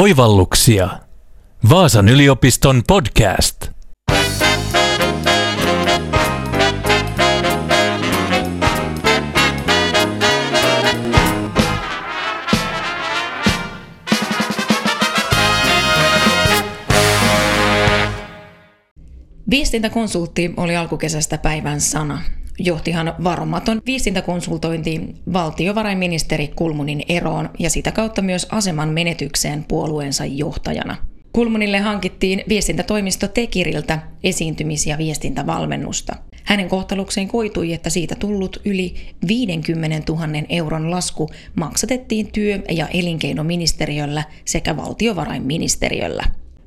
Oivalluksia. Vaasan yliopiston podcast. Viestintäkonsultti oli alkukesästä päivän sana. Johtihan varomaton viestintäkonsultointi valtiovarainministeri Kulmunin eroon ja sitä kautta myös aseman menetykseen puolueensa johtajana. Kulmunille hankittiin viestintätoimisto Tekiriltä esiintymis- ja viestintävalmennusta. Hänen kohtalukseen koitui, että siitä tullut yli 50 000 euron lasku maksatettiin työ- ja elinkeinoministeriöllä sekä valtiovarainministeriöllä.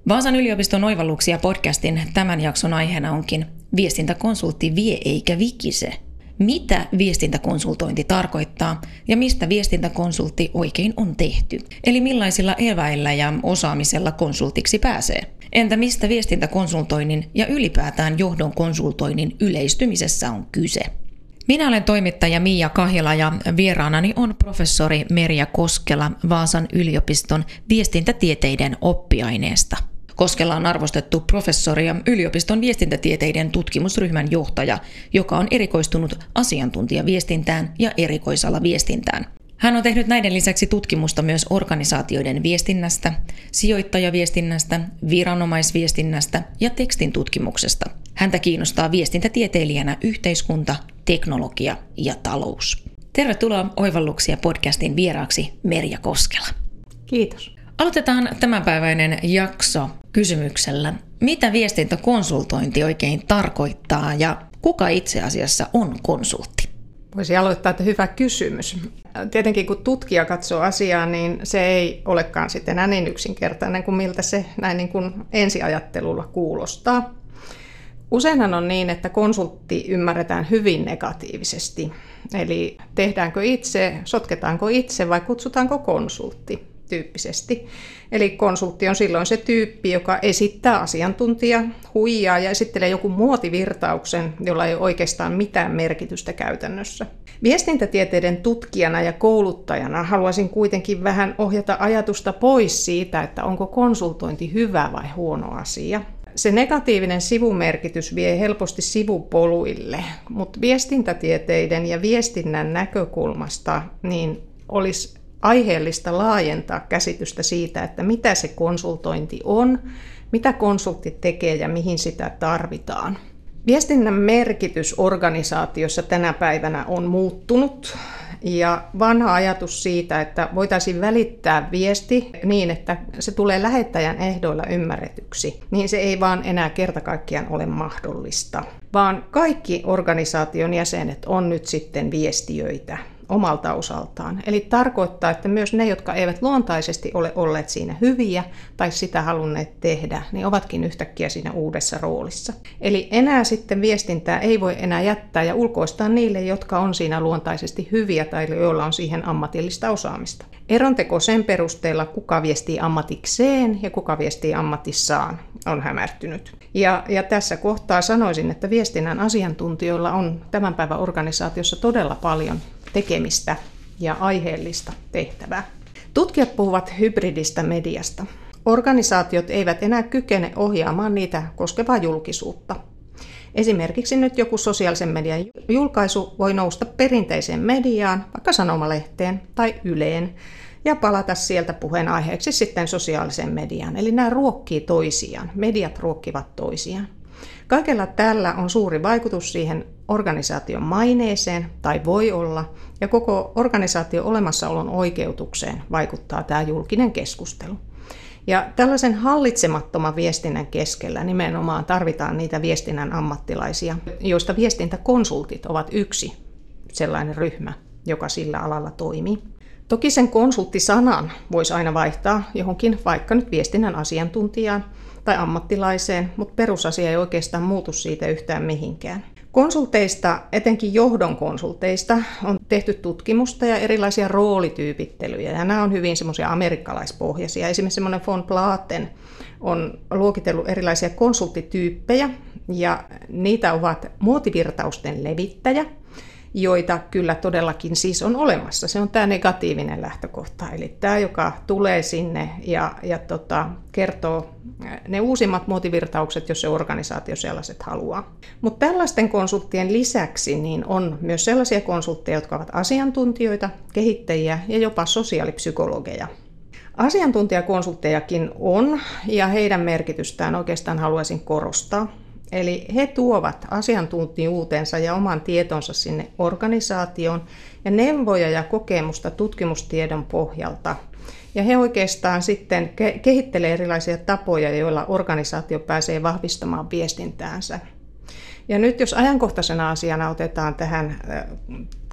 Vaasan yliopiston oivalluksia podcastin tämän jakson aiheena onkin Viestintäkonsultti vie eikä vikise. Mitä viestintäkonsultointi tarkoittaa ja mistä viestintäkonsultti oikein on tehty? Eli millaisilla eväillä ja osaamisella konsultiksi pääsee? Entä mistä viestintäkonsultoinnin ja ylipäätään johdon konsultoinnin yleistymisessä on kyse? Minä olen toimittaja Miia Kahila ja vieraanani on professori Merja Koskela Vaasan yliopiston viestintätieteiden oppiaineesta. Koskella on arvostettu professori ja yliopiston viestintätieteiden tutkimusryhmän johtaja, joka on erikoistunut asiantuntijaviestintään ja erikoisalaviestintään. Hän on tehnyt näiden lisäksi tutkimusta myös organisaatioiden viestinnästä, sijoittajaviestinnästä, viranomaisviestinnästä ja tekstin tutkimuksesta. Häntä kiinnostaa viestintätieteilijänä yhteiskunta, teknologia ja talous. Tervetuloa Oivalluksia podcastin vieraaksi Merja Koskela. Kiitos. Aloitetaan tämänpäiväinen jakso kysymyksellä. Mitä viestintäkonsultointi oikein tarkoittaa ja kuka itse asiassa on konsultti? Voisi aloittaa, että hyvä kysymys. Tietenkin kun tutkija katsoo asiaa, niin se ei olekaan sitten enää niin yksinkertainen kuin miltä se näin niin kuin ensiajattelulla kuulostaa. Useinhan on niin, että konsultti ymmärretään hyvin negatiivisesti. Eli tehdäänkö itse, sotketaanko itse vai kutsutaanko konsultti tyyppisesti. Eli konsultti on silloin se tyyppi, joka esittää asiantuntija, huijaa ja esittelee joku muotivirtauksen, jolla ei ole oikeastaan mitään merkitystä käytännössä. Viestintätieteiden tutkijana ja kouluttajana haluaisin kuitenkin vähän ohjata ajatusta pois siitä, että onko konsultointi hyvä vai huono asia. Se negatiivinen sivumerkitys vie helposti sivupoluille, mutta viestintätieteiden ja viestinnän näkökulmasta niin olisi aiheellista laajentaa käsitystä siitä, että mitä se konsultointi on, mitä konsultti tekee ja mihin sitä tarvitaan. Viestinnän merkitys organisaatiossa tänä päivänä on muuttunut ja vanha ajatus siitä, että voitaisiin välittää viesti niin, että se tulee lähettäjän ehdoilla ymmärretyksi, niin se ei vaan enää kerta kaikkiaan ole mahdollista. Vaan kaikki organisaation jäsenet on nyt sitten viestiöitä omalta osaltaan. Eli tarkoittaa, että myös ne, jotka eivät luontaisesti ole olleet siinä hyviä tai sitä halunneet tehdä, niin ovatkin yhtäkkiä siinä uudessa roolissa. Eli enää sitten viestintää ei voi enää jättää ja ulkoistaa niille, jotka on siinä luontaisesti hyviä tai joilla on siihen ammatillista osaamista. Eronteko sen perusteella, kuka viestii ammatikseen ja kuka viestii ammatissaan, on hämärtynyt. Ja, ja tässä kohtaa sanoisin, että viestinnän asiantuntijoilla on tämän päivän organisaatiossa todella paljon tekemistä ja aiheellista tehtävää. Tutkijat puhuvat hybridistä mediasta. Organisaatiot eivät enää kykene ohjaamaan niitä koskevaa julkisuutta. Esimerkiksi nyt joku sosiaalisen median julkaisu voi nousta perinteiseen mediaan, vaikka sanomalehteen tai yleen, ja palata sieltä puheenaiheeksi sitten sosiaaliseen mediaan. Eli nämä ruokkii toisiaan, mediat ruokkivat toisiaan. Kaikella tällä on suuri vaikutus siihen organisaation maineeseen, tai voi olla, ja koko organisaation olemassaolon oikeutukseen vaikuttaa tämä julkinen keskustelu. Ja tällaisen hallitsemattoman viestinnän keskellä nimenomaan tarvitaan niitä viestinnän ammattilaisia, joista viestintäkonsultit ovat yksi sellainen ryhmä, joka sillä alalla toimii. Toki sen konsulttisanan voisi aina vaihtaa johonkin vaikka nyt viestinnän asiantuntijaan tai ammattilaiseen, mutta perusasia ei oikeastaan muutu siitä yhtään mihinkään. Konsulteista, etenkin johdon konsulteista, on tehty tutkimusta ja erilaisia roolityypittelyjä. Ja nämä on hyvin semmoisia amerikkalaispohjaisia. Esimerkiksi semmoinen von Platen on luokitellut erilaisia konsulttityyppejä, ja niitä ovat muotivirtausten levittäjä, joita kyllä todellakin siis on olemassa. Se on tämä negatiivinen lähtökohta, eli tämä, joka tulee sinne ja, ja tota, kertoo ne uusimmat muotivirtaukset, jos se organisaatio sellaiset haluaa. Mutta tällaisten konsulttien lisäksi niin on myös sellaisia konsultteja, jotka ovat asiantuntijoita, kehittäjiä ja jopa sosiaalipsykologeja. Asiantuntijakonsulttejakin on, ja heidän merkitystään oikeastaan haluaisin korostaa. Eli he tuovat asiantuntijuutensa ja oman tietonsa sinne organisaatioon ja neuvoja ja kokemusta tutkimustiedon pohjalta. Ja he oikeastaan sitten kehittelee erilaisia tapoja, joilla organisaatio pääsee vahvistamaan viestintäänsä. Ja nyt jos ajankohtaisena asiana otetaan tähän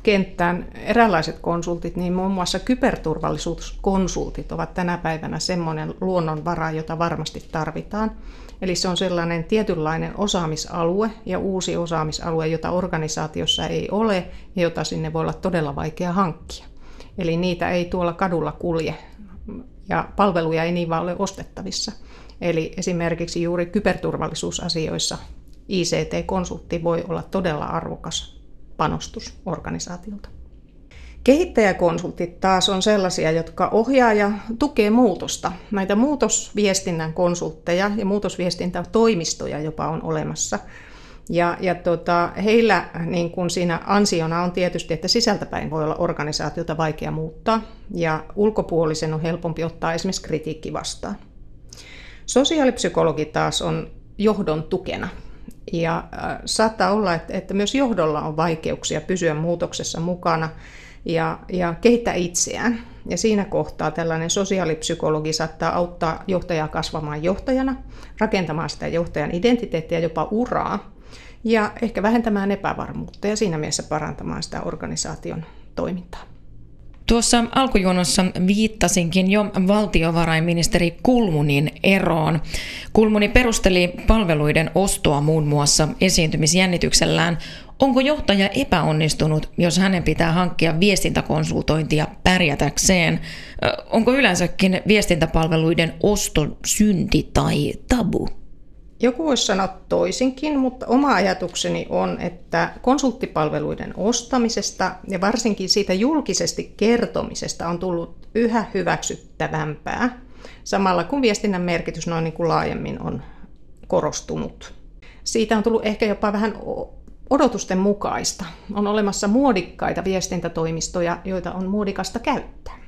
kenttään eräänlaiset konsultit, niin muun muassa kyberturvallisuuskonsultit ovat tänä päivänä semmoinen luonnonvara, jota varmasti tarvitaan. Eli se on sellainen tietynlainen osaamisalue ja uusi osaamisalue, jota organisaatiossa ei ole ja jota sinne voi olla todella vaikea hankkia. Eli niitä ei tuolla kadulla kulje ja palveluja ei niin vaan ole ostettavissa. Eli esimerkiksi juuri kyberturvallisuusasioissa ICT-konsultti voi olla todella arvokas panostus organisaatiolta. Kehittäjäkonsultit taas on sellaisia, jotka ohjaa ja tukee muutosta. Näitä muutosviestinnän konsultteja ja muutosviestintätoimistoja jopa on olemassa. Ja, ja tota, heillä niin kun siinä ansiona on tietysti, että sisältäpäin voi olla organisaatiota vaikea muuttaa ja ulkopuolisen on helpompi ottaa esimerkiksi kritiikki vastaan. Sosiaalipsykologi taas on johdon tukena. Ja äh, saattaa olla, että, että myös johdolla on vaikeuksia pysyä muutoksessa mukana ja, ja kehittää itseään. Ja siinä kohtaa tällainen sosiaalipsykologi saattaa auttaa johtajaa kasvamaan johtajana, rakentamaan sitä johtajan identiteettiä, jopa uraa, ja ehkä vähentämään epävarmuutta ja siinä mielessä parantamaan sitä organisaation toimintaa. Tuossa alkujuonossa viittasinkin jo valtiovarainministeri Kulmunin eroon. Kulmuni perusteli palveluiden ostoa muun muassa esiintymisjännityksellään. Onko johtaja epäonnistunut, jos hänen pitää hankkia viestintäkonsultointia pärjätäkseen? Onko yleensäkin viestintäpalveluiden osto synti tai tabu? Joku voisi sanoa toisinkin, mutta oma ajatukseni on, että konsulttipalveluiden ostamisesta ja varsinkin siitä julkisesti kertomisesta on tullut yhä hyväksyttävämpää, samalla kun viestinnän merkitys noin niin kuin laajemmin on korostunut. Siitä on tullut ehkä jopa vähän odotusten mukaista. On olemassa muodikkaita viestintätoimistoja, joita on muodikasta käyttää.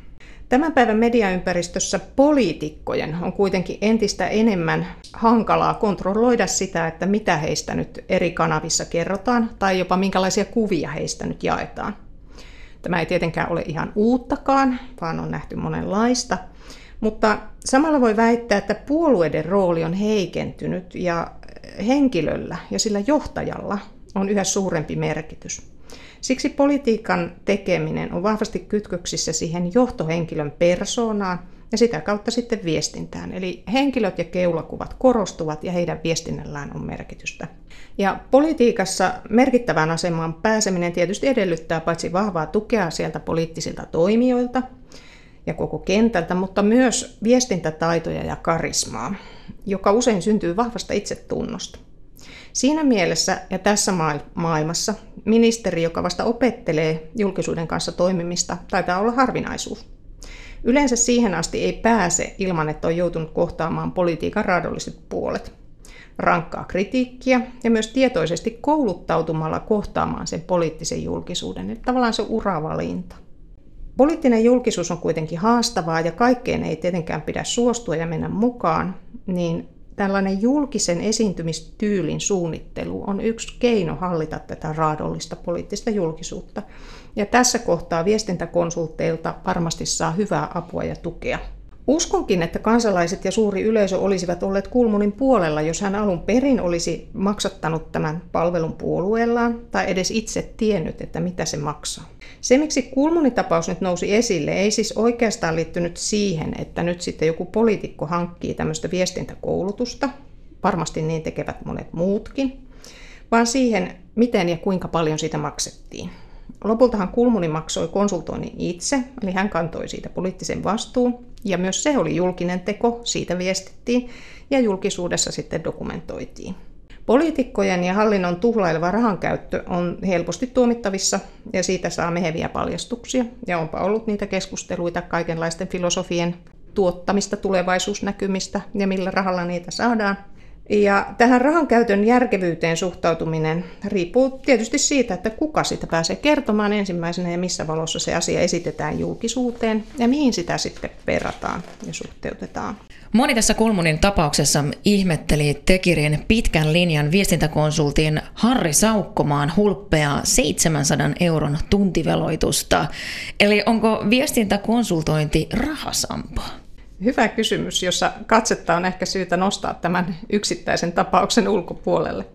Tämän päivän mediaympäristössä poliitikkojen on kuitenkin entistä enemmän hankalaa kontrolloida sitä, että mitä heistä nyt eri kanavissa kerrotaan tai jopa minkälaisia kuvia heistä nyt jaetaan. Tämä ei tietenkään ole ihan uuttakaan, vaan on nähty monenlaista. Mutta samalla voi väittää, että puolueiden rooli on heikentynyt ja henkilöllä ja sillä johtajalla on yhä suurempi merkitys. Siksi politiikan tekeminen on vahvasti kytköksissä siihen johtohenkilön persoonaan ja sitä kautta sitten viestintään. Eli henkilöt ja keulakuvat korostuvat ja heidän viestinnällään on merkitystä. Ja politiikassa merkittävään asemaan pääseminen tietysti edellyttää paitsi vahvaa tukea sieltä poliittisilta toimijoilta ja koko kentältä, mutta myös viestintätaitoja ja karismaa, joka usein syntyy vahvasta itsetunnosta. Siinä mielessä ja tässä maailmassa ministeri, joka vasta opettelee julkisuuden kanssa toimimista, taitaa olla harvinaisuus. Yleensä siihen asti ei pääse ilman, että on joutunut kohtaamaan politiikan raadolliset puolet. Rankkaa kritiikkiä ja myös tietoisesti kouluttautumalla kohtaamaan sen poliittisen julkisuuden. Eli tavallaan se uravalinta. Poliittinen julkisuus on kuitenkin haastavaa ja kaikkeen ei tietenkään pidä suostua ja mennä mukaan, niin tällainen julkisen esiintymistyylin suunnittelu on yksi keino hallita tätä raadollista poliittista julkisuutta. Ja tässä kohtaa viestintäkonsulteilta varmasti saa hyvää apua ja tukea. Uskonkin, että kansalaiset ja suuri yleisö olisivat olleet Kulmunin puolella, jos hän alun perin olisi maksattanut tämän palvelun puolueellaan tai edes itse tiennyt, että mitä se maksaa. Se, miksi Kulmunin tapaus nyt nousi esille, ei siis oikeastaan liittynyt siihen, että nyt sitten joku poliitikko hankkii tämmöistä viestintäkoulutusta, varmasti niin tekevät monet muutkin, vaan siihen, miten ja kuinka paljon siitä maksettiin. Lopultahan Kulmuni maksoi konsultoinnin itse, eli hän kantoi siitä poliittisen vastuun, ja myös se oli julkinen teko, siitä viestittiin, ja julkisuudessa sitten dokumentoitiin. Poliitikkojen ja hallinnon tuhlaileva rahankäyttö on helposti tuomittavissa ja siitä saa meheviä paljastuksia. Ja onpa ollut niitä keskusteluita kaikenlaisten filosofien tuottamista tulevaisuusnäkymistä ja millä rahalla niitä saadaan. Ja tähän rahan käytön järkevyyteen suhtautuminen riippuu tietysti siitä, että kuka sitä pääsee kertomaan ensimmäisenä ja missä valossa se asia esitetään julkisuuteen ja mihin sitä sitten verrataan ja suhteutetaan. Moni tässä Kulmunin tapauksessa ihmetteli Tekirin pitkän linjan viestintäkonsultin Harri Saukkomaan hulppeaa 700 euron tuntiveloitusta. Eli onko viestintäkonsultointi rahasampaa? Hyvä kysymys, jossa katsetta on ehkä syytä nostaa tämän yksittäisen tapauksen ulkopuolelle.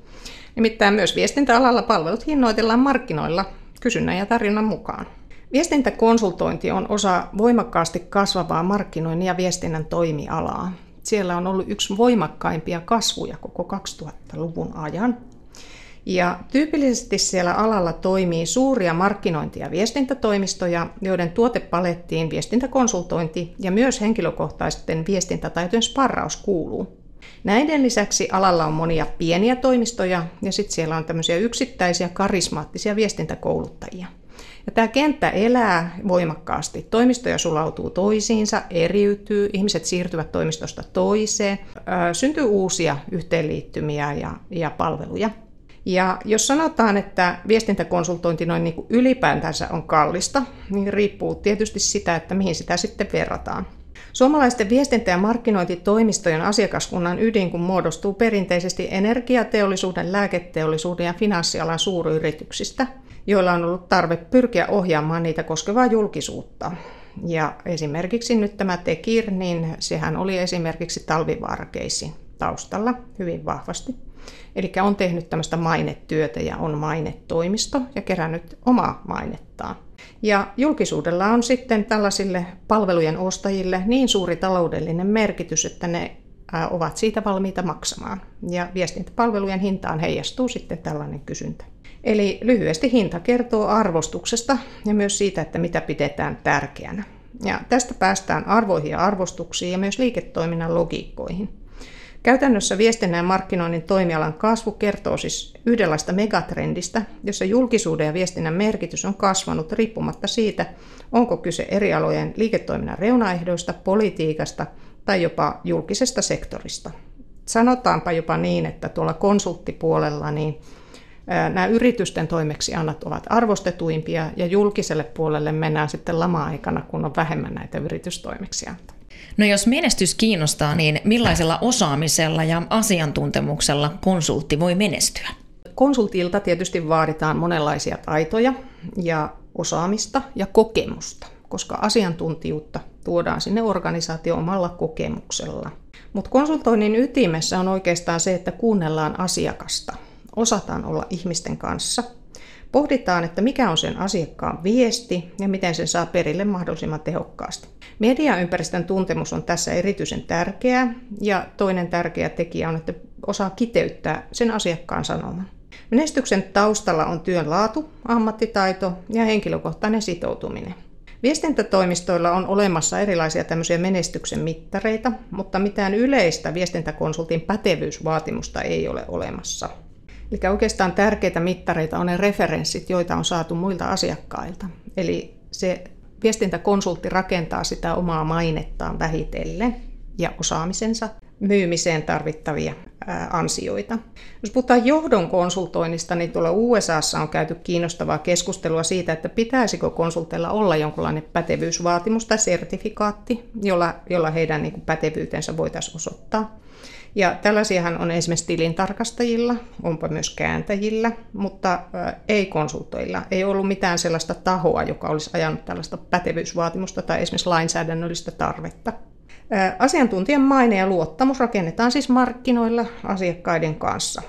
Nimittäin myös viestintäalalla palvelut hinnoitellaan markkinoilla kysynnän ja tarjonnan mukaan. Viestintäkonsultointi on osa voimakkaasti kasvavaa markkinoinnin ja viestinnän toimialaa. Siellä on ollut yksi voimakkaimpia kasvuja koko 2000-luvun ajan. Ja tyypillisesti siellä alalla toimii suuria markkinointi- ja viestintätoimistoja, joiden tuotepalettiin viestintäkonsultointi ja myös henkilökohtaisten viestintätaitojen sparraus kuuluu. Näiden lisäksi alalla on monia pieniä toimistoja ja sitten siellä on tämmöisiä yksittäisiä karismaattisia viestintäkouluttajia. Ja tämä kenttä elää voimakkaasti. Toimistoja sulautuu toisiinsa, eriytyy, ihmiset siirtyvät toimistosta toiseen, syntyy uusia yhteenliittymiä ja, ja palveluja. Ja jos sanotaan, että viestintäkonsultointi noin niin kuin ylipäätänsä on kallista, niin riippuu tietysti sitä, että mihin sitä sitten verrataan. Suomalaisten viestintä- ja markkinointitoimistojen asiakaskunnan ydin kun muodostuu perinteisesti energiateollisuuden, lääketeollisuuden ja finanssialan suuryrityksistä, joilla on ollut tarve pyrkiä ohjaamaan niitä koskevaa julkisuutta. Ja esimerkiksi nyt tämä Tekir, niin sehän oli esimerkiksi talvivaarakeissin taustalla hyvin vahvasti. Eli on tehnyt tämmöistä mainetyötä ja on mainetoimisto ja kerännyt omaa mainettaan. Ja julkisuudella on sitten tällaisille palvelujen ostajille niin suuri taloudellinen merkitys, että ne ovat siitä valmiita maksamaan. Ja viestintäpalvelujen hintaan heijastuu sitten tällainen kysyntä. Eli lyhyesti hinta kertoo arvostuksesta ja myös siitä, että mitä pidetään tärkeänä. Ja tästä päästään arvoihin ja arvostuksiin ja myös liiketoiminnan logiikkoihin. Käytännössä viestinnän ja markkinoinnin toimialan kasvu kertoo siis yhdenlaista megatrendistä, jossa julkisuuden ja viestinnän merkitys on kasvanut riippumatta siitä, onko kyse eri alojen liiketoiminnan reunaehdoista, politiikasta tai jopa julkisesta sektorista. Sanotaanpa jopa niin, että tuolla konsulttipuolella niin nämä yritysten toimeksiannat ovat arvostetuimpia ja julkiselle puolelle mennään sitten lama-aikana, kun on vähemmän näitä yritystoimeksiantoja. No jos menestys kiinnostaa, niin millaisella osaamisella ja asiantuntemuksella konsultti voi menestyä? Konsultilta tietysti vaaditaan monenlaisia taitoja ja osaamista ja kokemusta, koska asiantuntijuutta tuodaan sinne organisaatio omalla kokemuksella. Mutta konsultoinnin ytimessä on oikeastaan se, että kuunnellaan asiakasta, osataan olla ihmisten kanssa – Pohditaan, että mikä on sen asiakkaan viesti ja miten sen saa perille mahdollisimman tehokkaasti. Mediaympäristön tuntemus on tässä erityisen tärkeää ja toinen tärkeä tekijä on, että osaa kiteyttää sen asiakkaan sanoman. Menestyksen taustalla on työn laatu, ammattitaito ja henkilökohtainen sitoutuminen. Viestintätoimistoilla on olemassa erilaisia tämmöisiä menestyksen mittareita, mutta mitään yleistä viestintäkonsultin pätevyysvaatimusta ei ole olemassa. Eli oikeastaan tärkeitä mittareita on ne referenssit, joita on saatu muilta asiakkailta. Eli se viestintäkonsultti rakentaa sitä omaa mainettaan vähitellen ja osaamisensa myymiseen tarvittavia ansioita. Jos puhutaan johdon konsultoinnista, niin tuolla USAssa on käyty kiinnostavaa keskustelua siitä, että pitäisikö konsulteilla olla jonkinlainen pätevyysvaatimus tai sertifikaatti, jolla, jolla heidän niin pätevyytensä voitaisiin osoittaa. Ja tällaisiahan on esimerkiksi tilintarkastajilla, onpa myös kääntäjillä, mutta ei konsultoilla. Ei ollut mitään sellaista tahoa, joka olisi ajanut tällaista pätevyysvaatimusta tai esimerkiksi lainsäädännöllistä tarvetta. Asiantuntijan maine ja luottamus rakennetaan siis markkinoilla asiakkaiden kanssa.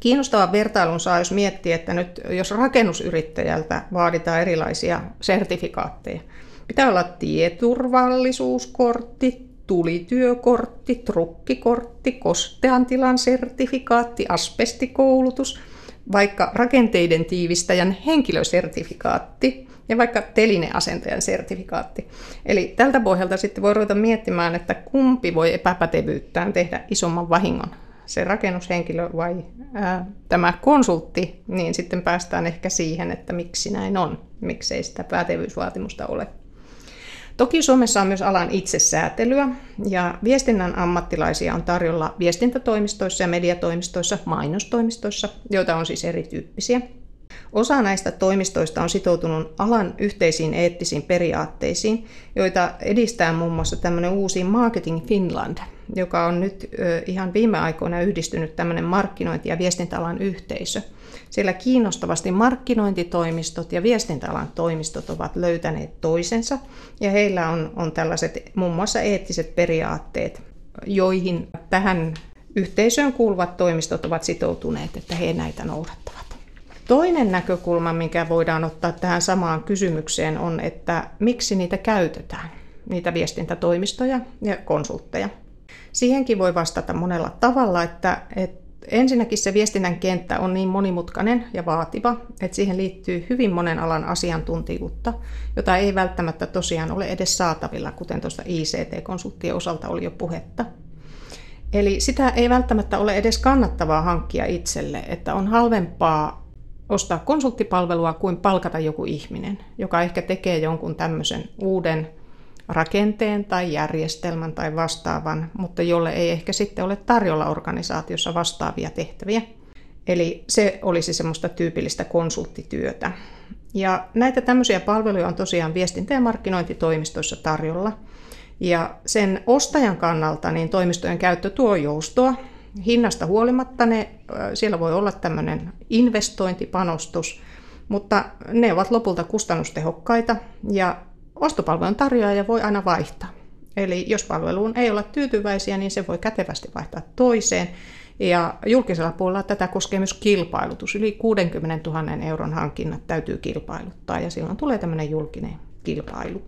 Kiinnostavan vertailun saa, jos miettii, että nyt jos rakennusyrittäjältä vaaditaan erilaisia sertifikaatteja, pitää olla tieturvallisuuskortti, tulityökortti, trukkikortti, kosteantilan sertifikaatti, asbestikoulutus, vaikka rakenteiden tiivistäjän henkilösertifikaatti ja vaikka telineasentajan sertifikaatti. Eli tältä pohjalta sitten voi ruveta miettimään, että kumpi voi epäpätevyyttään tehdä isomman vahingon se rakennushenkilö vai ää, tämä konsultti, niin sitten päästään ehkä siihen, että miksi näin on, miksei sitä pätevyysvaatimusta ole. Toki Suomessa on myös alan itsesäätelyä ja viestinnän ammattilaisia on tarjolla viestintätoimistoissa ja mediatoimistoissa, mainostoimistoissa, joita on siis erityyppisiä. Osa näistä toimistoista on sitoutunut alan yhteisiin eettisiin periaatteisiin, joita edistää muun muassa tämmöinen uusi Marketing Finland, joka on nyt ihan viime aikoina yhdistynyt tämmöinen markkinointi- ja viestintäalan yhteisö. Siellä kiinnostavasti markkinointitoimistot ja viestintäalan toimistot ovat löytäneet toisensa ja heillä on, on tällaiset muun muassa eettiset periaatteet, joihin tähän yhteisöön kuuluvat toimistot ovat sitoutuneet, että he näitä noudattavat. Toinen näkökulma, mikä voidaan ottaa tähän samaan kysymykseen, on, että miksi niitä käytetään, niitä viestintätoimistoja ja konsultteja. Siihenkin voi vastata monella tavalla, että, että ensinnäkin se viestinnän kenttä on niin monimutkainen ja vaativa, että siihen liittyy hyvin monen alan asiantuntijuutta, jota ei välttämättä tosiaan ole edes saatavilla, kuten tuosta ICT-konsulttien osalta oli jo puhetta. Eli sitä ei välttämättä ole edes kannattavaa hankkia itselle, että on halvempaa ostaa konsulttipalvelua kuin palkata joku ihminen, joka ehkä tekee jonkun tämmöisen uuden rakenteen tai järjestelmän tai vastaavan, mutta jolle ei ehkä sitten ole tarjolla organisaatiossa vastaavia tehtäviä. Eli se olisi semmoista tyypillistä konsulttityötä. Ja näitä tämmöisiä palveluja on tosiaan viestintä- ja markkinointitoimistoissa tarjolla. Ja sen ostajan kannalta niin toimistojen käyttö tuo joustoa. Hinnasta huolimatta ne, siellä voi olla tämmöinen investointipanostus, mutta ne ovat lopulta kustannustehokkaita ja Ostopalvelun tarjoaja voi aina vaihtaa. Eli jos palveluun ei olla tyytyväisiä, niin se voi kätevästi vaihtaa toiseen. Ja julkisella puolella tätä koskee myös kilpailutus. Yli 60 000 euron hankinnat täytyy kilpailuttaa ja silloin tulee tämmöinen julkinen kilpailu.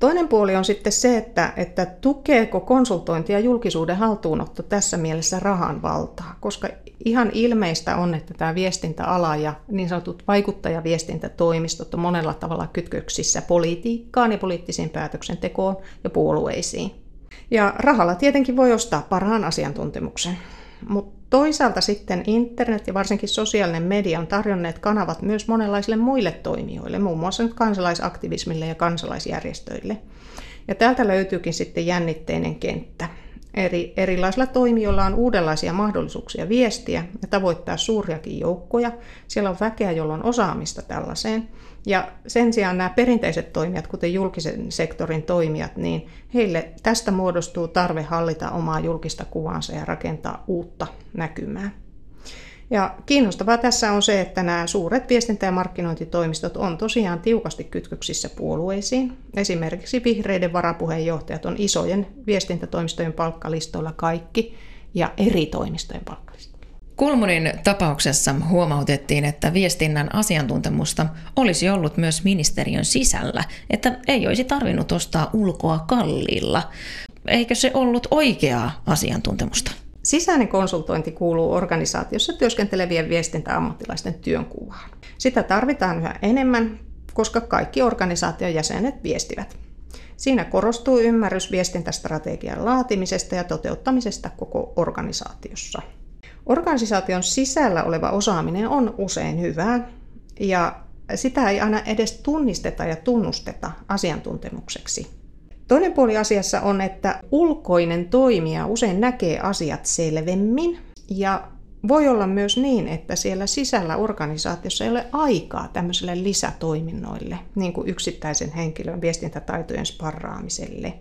Toinen puoli on sitten se, että, että tukeeko konsultointi ja julkisuuden haltuunotto tässä mielessä rahan valtaa, koska ihan ilmeistä on, että tämä viestintäala ja niin sanotut vaikuttajaviestintätoimistot on monella tavalla kytköksissä politiikkaan ja poliittiseen päätöksentekoon ja puolueisiin. Ja rahalla tietenkin voi ostaa parhaan asiantuntemuksen, mutta toisaalta sitten internet ja varsinkin sosiaalinen media on tarjonneet kanavat myös monenlaisille muille toimijoille, muun muassa nyt kansalaisaktivismille ja kansalaisjärjestöille. Ja täältä löytyykin sitten jännitteinen kenttä. Eri, erilaisilla toimijoilla on uudenlaisia mahdollisuuksia viestiä ja tavoittaa suuriakin joukkoja. Siellä on väkeä, jolla on osaamista tällaiseen. Ja sen sijaan nämä perinteiset toimijat, kuten julkisen sektorin toimijat, niin heille tästä muodostuu tarve hallita omaa julkista kuvansa ja rakentaa uutta näkymää. Ja kiinnostavaa tässä on se, että nämä suuret viestintä- ja markkinointitoimistot on tosiaan tiukasti kytköksissä puolueisiin. Esimerkiksi vihreiden varapuheenjohtajat on isojen viestintätoimistojen palkkalistoilla kaikki ja eri toimistojen palkkalistoilla. Kulmunin tapauksessa huomautettiin, että viestinnän asiantuntemusta olisi ollut myös ministeriön sisällä, että ei olisi tarvinnut ostaa ulkoa kalliilla. Eikö se ollut oikeaa asiantuntemusta? Sisäinen konsultointi kuuluu organisaatiossa työskentelevien viestintäammattilaisten työnkuvaan. Sitä tarvitaan yhä enemmän, koska kaikki organisaation jäsenet viestivät. Siinä korostuu ymmärrys viestintästrategian laatimisesta ja toteuttamisesta koko organisaatiossa. Organisaation sisällä oleva osaaminen on usein hyvää ja sitä ei aina edes tunnisteta ja tunnusteta asiantuntemukseksi. Toinen puoli asiassa on, että ulkoinen toimija usein näkee asiat selvemmin ja voi olla myös niin, että siellä sisällä organisaatiossa ei ole aikaa tämmöisille lisätoiminnoille, niin kuin yksittäisen henkilön viestintätaitojen sparraamiselle.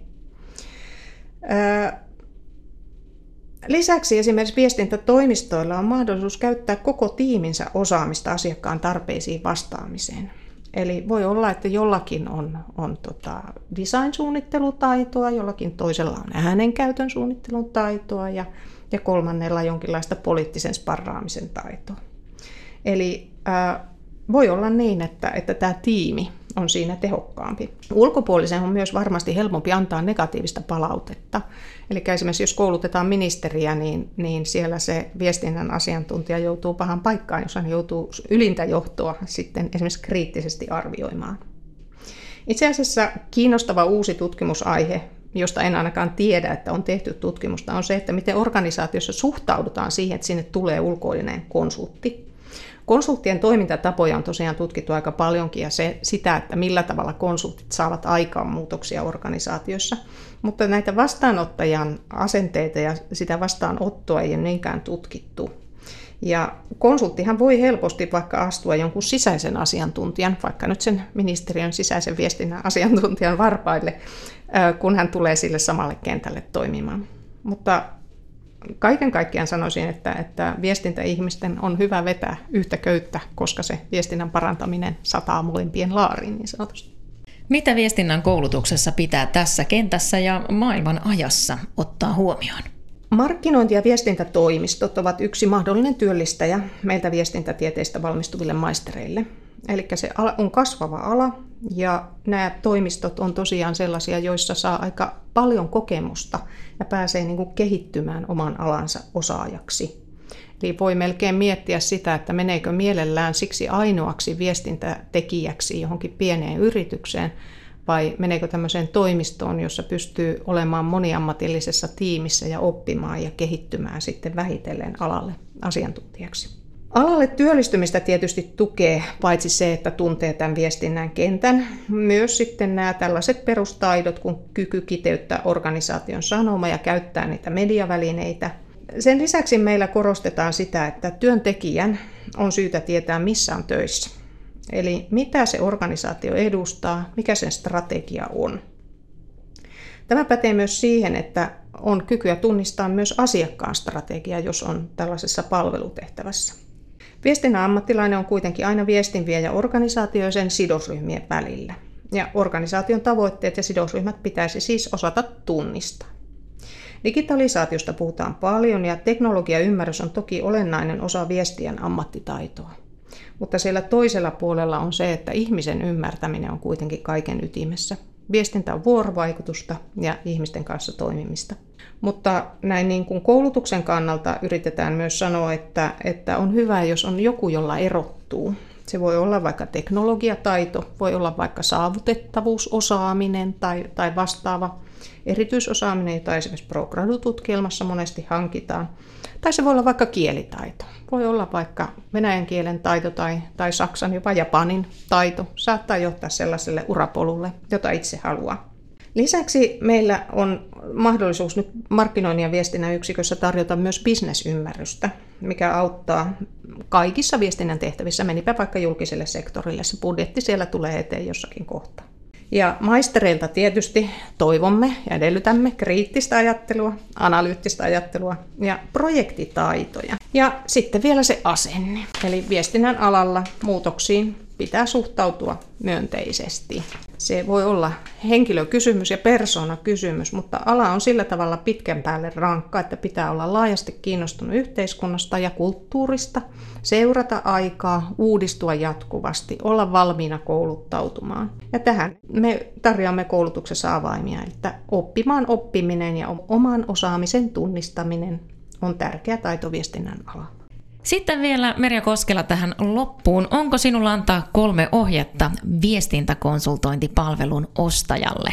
Lisäksi esimerkiksi viestintätoimistoilla on mahdollisuus käyttää koko tiiminsä osaamista asiakkaan tarpeisiin vastaamiseen. Eli voi olla, että jollakin on, on tota design-suunnittelutaitoa, jollakin toisella on äänenkäytön suunnittelun taitoa ja, ja kolmannella jonkinlaista poliittisen sparraamisen taitoa. Eli ää, voi olla niin, että, että tämä tiimi on siinä tehokkaampi. Ulkopuolisen on myös varmasti helpompi antaa negatiivista palautetta. Eli esimerkiksi jos koulutetaan ministeriä, niin, niin siellä se viestinnän asiantuntija joutuu pahan paikkaan, jos hän joutuu ylintä johtoa sitten esimerkiksi kriittisesti arvioimaan. Itse asiassa kiinnostava uusi tutkimusaihe josta en ainakaan tiedä, että on tehty tutkimusta, on se, että miten organisaatiossa suhtaudutaan siihen, että sinne tulee ulkoinen konsultti. Konsulttien toimintatapoja on tosiaan tutkittu aika paljonkin ja se, sitä, että millä tavalla konsultit saavat aikaan muutoksia organisaatiossa. Mutta näitä vastaanottajan asenteita ja sitä vastaanottoa ei ole niinkään tutkittu. Ja konsulttihan voi helposti vaikka astua jonkun sisäisen asiantuntijan, vaikka nyt sen ministeriön sisäisen viestinnän asiantuntijan varpaille, kun hän tulee sille samalle kentälle toimimaan. Mutta kaiken kaikkiaan sanoisin, että, että viestintäihmisten on hyvä vetää yhtä köyttä, koska se viestinnän parantaminen sataa molempien laariin niin sanotusti. Mitä viestinnän koulutuksessa pitää tässä kentässä ja maailman ajassa ottaa huomioon? Markkinointi- ja viestintätoimistot ovat yksi mahdollinen työllistäjä meiltä viestintätieteistä valmistuville maistereille. Eli se on kasvava ala ja nämä toimistot on tosiaan sellaisia, joissa saa aika paljon kokemusta ja pääsee niin kuin kehittymään oman alansa osaajaksi. Eli voi melkein miettiä sitä, että meneekö mielellään siksi ainoaksi viestintätekijäksi johonkin pieneen yritykseen, vai meneekö tämmöiseen toimistoon, jossa pystyy olemaan moniammatillisessa tiimissä ja oppimaan ja kehittymään sitten vähitellen alalle asiantuntijaksi. Alalle työllistymistä tietysti tukee paitsi se, että tuntee tämän viestinnän kentän, myös sitten nämä tällaiset perustaidot, kun kyky kiteyttää organisaation sanoma ja käyttää niitä mediavälineitä. Sen lisäksi meillä korostetaan sitä, että työntekijän on syytä tietää, missä on töissä. Eli mitä se organisaatio edustaa, mikä sen strategia on. Tämä pätee myös siihen, että on kykyä tunnistaa myös asiakkaan strategia, jos on tällaisessa palvelutehtävässä. Viestinnän ammattilainen on kuitenkin aina organisaatio ja sidosryhmien välillä. Ja organisaation tavoitteet ja sidosryhmät pitäisi siis osata tunnistaa. Digitalisaatiosta puhutaan paljon ja teknologiaymmärrys on toki olennainen osa viestien ammattitaitoa. Mutta siellä toisella puolella on se, että ihmisen ymmärtäminen on kuitenkin kaiken ytimessä. Viestintä on vuorovaikutusta ja ihmisten kanssa toimimista. Mutta näin niin kuin koulutuksen kannalta yritetään myös sanoa, että, että on hyvä, jos on joku, jolla erottuu. Se voi olla vaikka teknologiataito, voi olla vaikka saavutettavuusosaaminen tai, tai vastaava erityisosaaminen, jota esimerkiksi ProGradu-tutkielmassa monesti hankitaan. Tai se voi olla vaikka kielitaito. Voi olla vaikka venäjän kielen taito tai, tai saksan, jopa japanin taito. Saattaa johtaa sellaiselle urapolulle, jota itse haluaa. Lisäksi meillä on mahdollisuus nyt markkinoinnin ja viestinnän yksikössä tarjota myös bisnesymmärrystä, mikä auttaa kaikissa viestinnän tehtävissä, menipä vaikka julkiselle sektorille. Se budjetti siellä tulee eteen jossakin kohtaa. Ja maistereilta tietysti toivomme ja edellytämme kriittistä ajattelua, analyyttistä ajattelua ja projektitaitoja. Ja sitten vielä se asenne. Eli viestinnän alalla muutoksiin pitää suhtautua myönteisesti. Se voi olla henkilökysymys ja persoonakysymys, mutta ala on sillä tavalla pitkän päälle rankka, että pitää olla laajasti kiinnostunut yhteiskunnasta ja kulttuurista, seurata aikaa, uudistua jatkuvasti, olla valmiina kouluttautumaan. Ja tähän me tarjoamme koulutuksessa avaimia, että oppimaan oppiminen ja oman osaamisen tunnistaminen on tärkeä taito viestinnän alalla. Sitten vielä Merja Koskela tähän loppuun. Onko sinulla antaa kolme ohjetta viestintäkonsultointipalvelun ostajalle?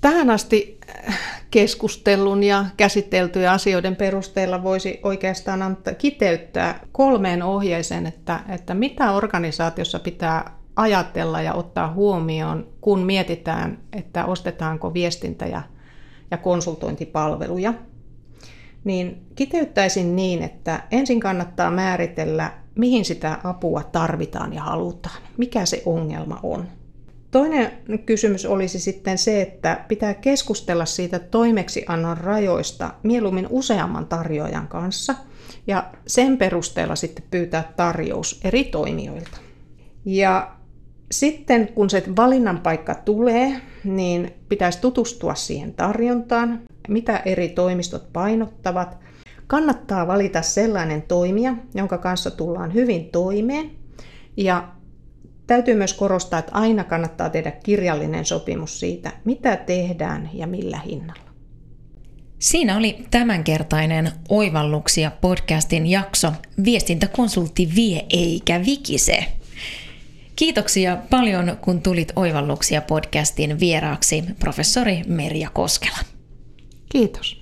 Tähän asti äh, keskustelun ja käsiteltyjen asioiden perusteella voisi oikeastaan antaa, kiteyttää kolmeen ohjeeseen, että, että mitä organisaatiossa pitää ajatella ja ottaa huomioon, kun mietitään, että ostetaanko viestintä- ja, ja konsultointipalveluja – niin kiteyttäisin niin, että ensin kannattaa määritellä, mihin sitä apua tarvitaan ja halutaan, mikä se ongelma on. Toinen kysymys olisi sitten se, että pitää keskustella siitä toimeksiannon rajoista mieluummin useamman tarjoajan kanssa ja sen perusteella sitten pyytää tarjous eri toimijoilta. Ja sitten kun se valinnan paikka tulee, niin pitäisi tutustua siihen tarjontaan, mitä eri toimistot painottavat. Kannattaa valita sellainen toimija, jonka kanssa tullaan hyvin toimeen. Ja täytyy myös korostaa, että aina kannattaa tehdä kirjallinen sopimus siitä, mitä tehdään ja millä hinnalla. Siinä oli tämänkertainen Oivalluksia podcastin jakso Viestintäkonsultti vie eikä vikise. Kiitoksia paljon, kun tulit Oivalluksia podcastin vieraaksi, professori Merja Koskela. Kiitos.